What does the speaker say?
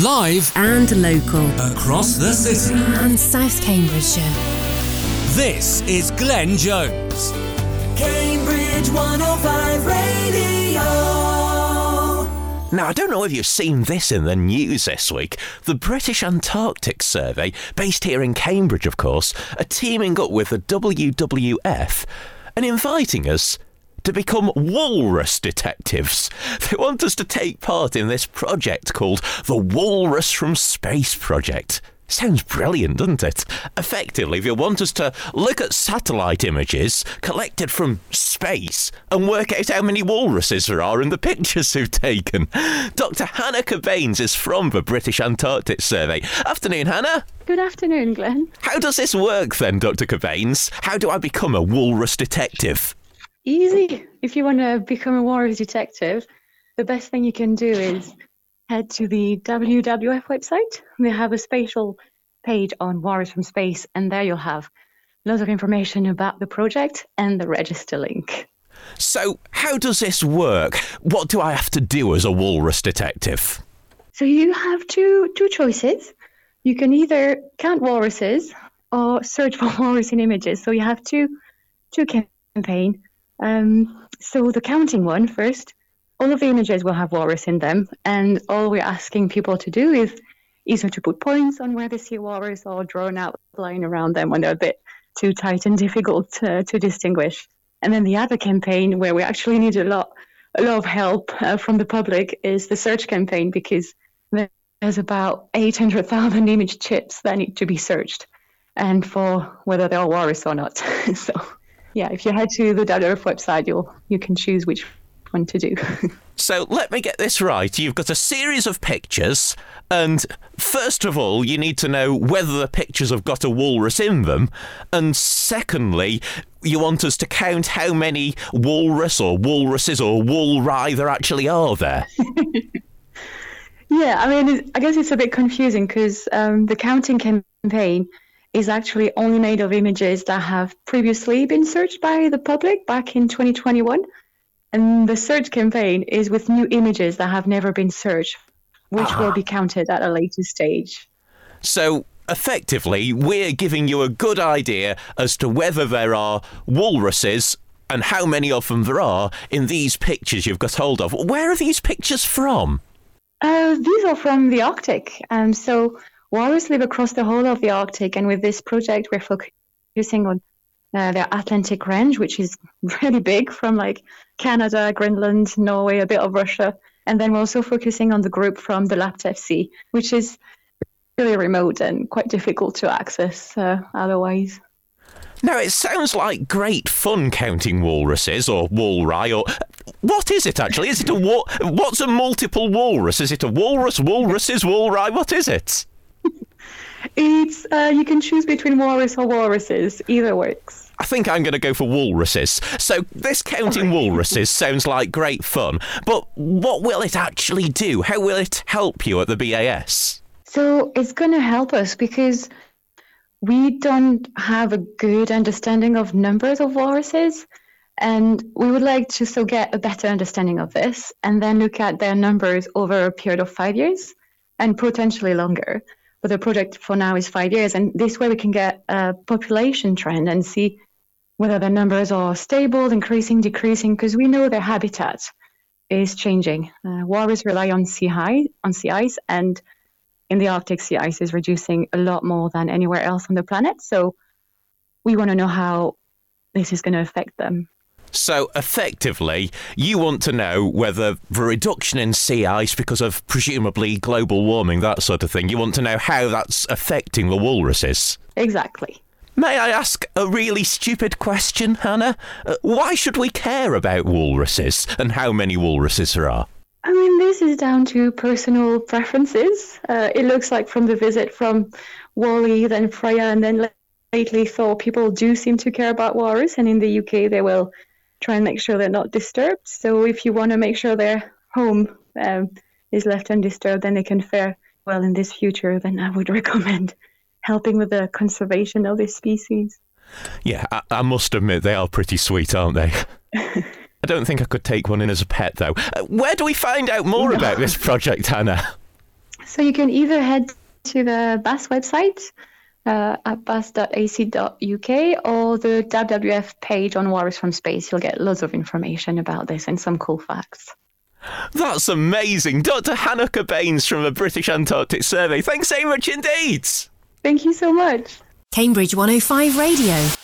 Live and local. across the city. And South Cambridgeshire. This is Glenn Jones. Cambridge 105 Radio. Now, I don't know if you've seen this in the news this week. The British Antarctic Survey, based here in Cambridge, of course, are teaming up with the WWF and inviting us to become walrus detectives. They want us to take part in this project called the Walrus from Space Project. Sounds brilliant, doesn't it? Effectively, they want us to look at satellite images collected from space and work out how many walruses there are in the pictures they've taken. Dr. Hannah Cubaynes is from the British Antarctic Survey. Afternoon, Hannah. Good afternoon, Glenn. How does this work then, Dr. Cubaynes? How do I become a walrus detective? Easy. If you want to become a walrus detective, the best thing you can do is head to the WWF website. They have a spatial page on Walrus from Space, and there you'll have lots of information about the project and the register link. So, how does this work? What do I have to do as a walrus detective? So you have two two choices. You can either count walruses or search for walrus in images. So you have two two campaign. Um, so the counting one first. All of the images will have walrus in them, and all we're asking people to do is either to put points on where they see walrus or draw an outline around them when they're a bit too tight and difficult to, to distinguish. And then the other campaign where we actually need a lot a lot of help uh, from the public is the search campaign because there's about 800,000 image chips that need to be searched and for whether they're walrus or not. so, yeah, if you head to the WWF website, you'll you can choose which one to do. So, let me get this right. You've got a series of pictures, and first of all, you need to know whether the pictures have got a walrus in them, and secondly, you want us to count how many walrus or walruses or walry there actually are there. yeah, I mean, I guess it's a bit confusing because um, the counting campaign is actually only made of images that have previously been searched by the public back in 2021. And the search campaign is with new images that have never been searched, which will be counted at a later stage. So, effectively, we're giving you a good idea as to whether there are walruses and how many of them there are in these pictures you've got hold of. Where are these pictures from? Uh, these are from the Arctic. Um, so walrus live across the whole of the Arctic, and with this project, we're focusing on uh, their Atlantic range, which is really big, from like Canada, Greenland, Norway, a bit of Russia, and then we're also focusing on the group from the Laptev Sea, which is really remote and quite difficult to access uh, otherwise. Now, it sounds like great fun counting walruses or walry or. What is it actually? Is it a wa- What's a multiple walrus? Is it a walrus, walruses, walry? What is it? It's uh, you can choose between walrus or walruses. Either works. I think I'm going to go for walruses. So, this counting walruses sounds like great fun, but what will it actually do? How will it help you at the BAS? So it's going to help us because we don't have a good understanding of numbers of walruses. And we would like to still get a better understanding of this and then look at their numbers over a period of five years and potentially longer. But the project for now is five years. And this way we can get a population trend and see whether the numbers are stable, increasing, decreasing, because we know their habitat is changing. Uh, rely on sea high, on sea ice, and in the Arctic, sea ice is reducing a lot more than anywhere else on the planet. So we want to know how this is going to affect them. So, effectively, you want to know whether the reduction in sea ice because of presumably global warming, that sort of thing, you want to know how that's affecting the walruses. Exactly. May I ask a really stupid question, Hannah? Uh, why should we care about walruses and how many walruses there are? I mean, this is down to personal preferences. Uh, it looks like from the visit from Wally, then Freya, and then lately Thor, people do seem to care about walrus, and in the UK they will try and make sure they're not disturbed. So if you want to make sure their home um, is left undisturbed, then they can fare well in this future, then I would recommend helping with the conservation of this species. Yeah, I, I must admit they are pretty sweet, aren't they? I don't think I could take one in as a pet, though. Uh, where do we find out more about this project, Hannah? So you can either head to the BAS website uh, at bas.ac.uk or the WWF page on Walrus from Space. You'll get loads of information about this and some cool facts. That's amazing. Dr. Hannah Cubaynes from the British Antarctic Survey. Thanks so much indeed. Thank you so much. Cambridge 105 Radio.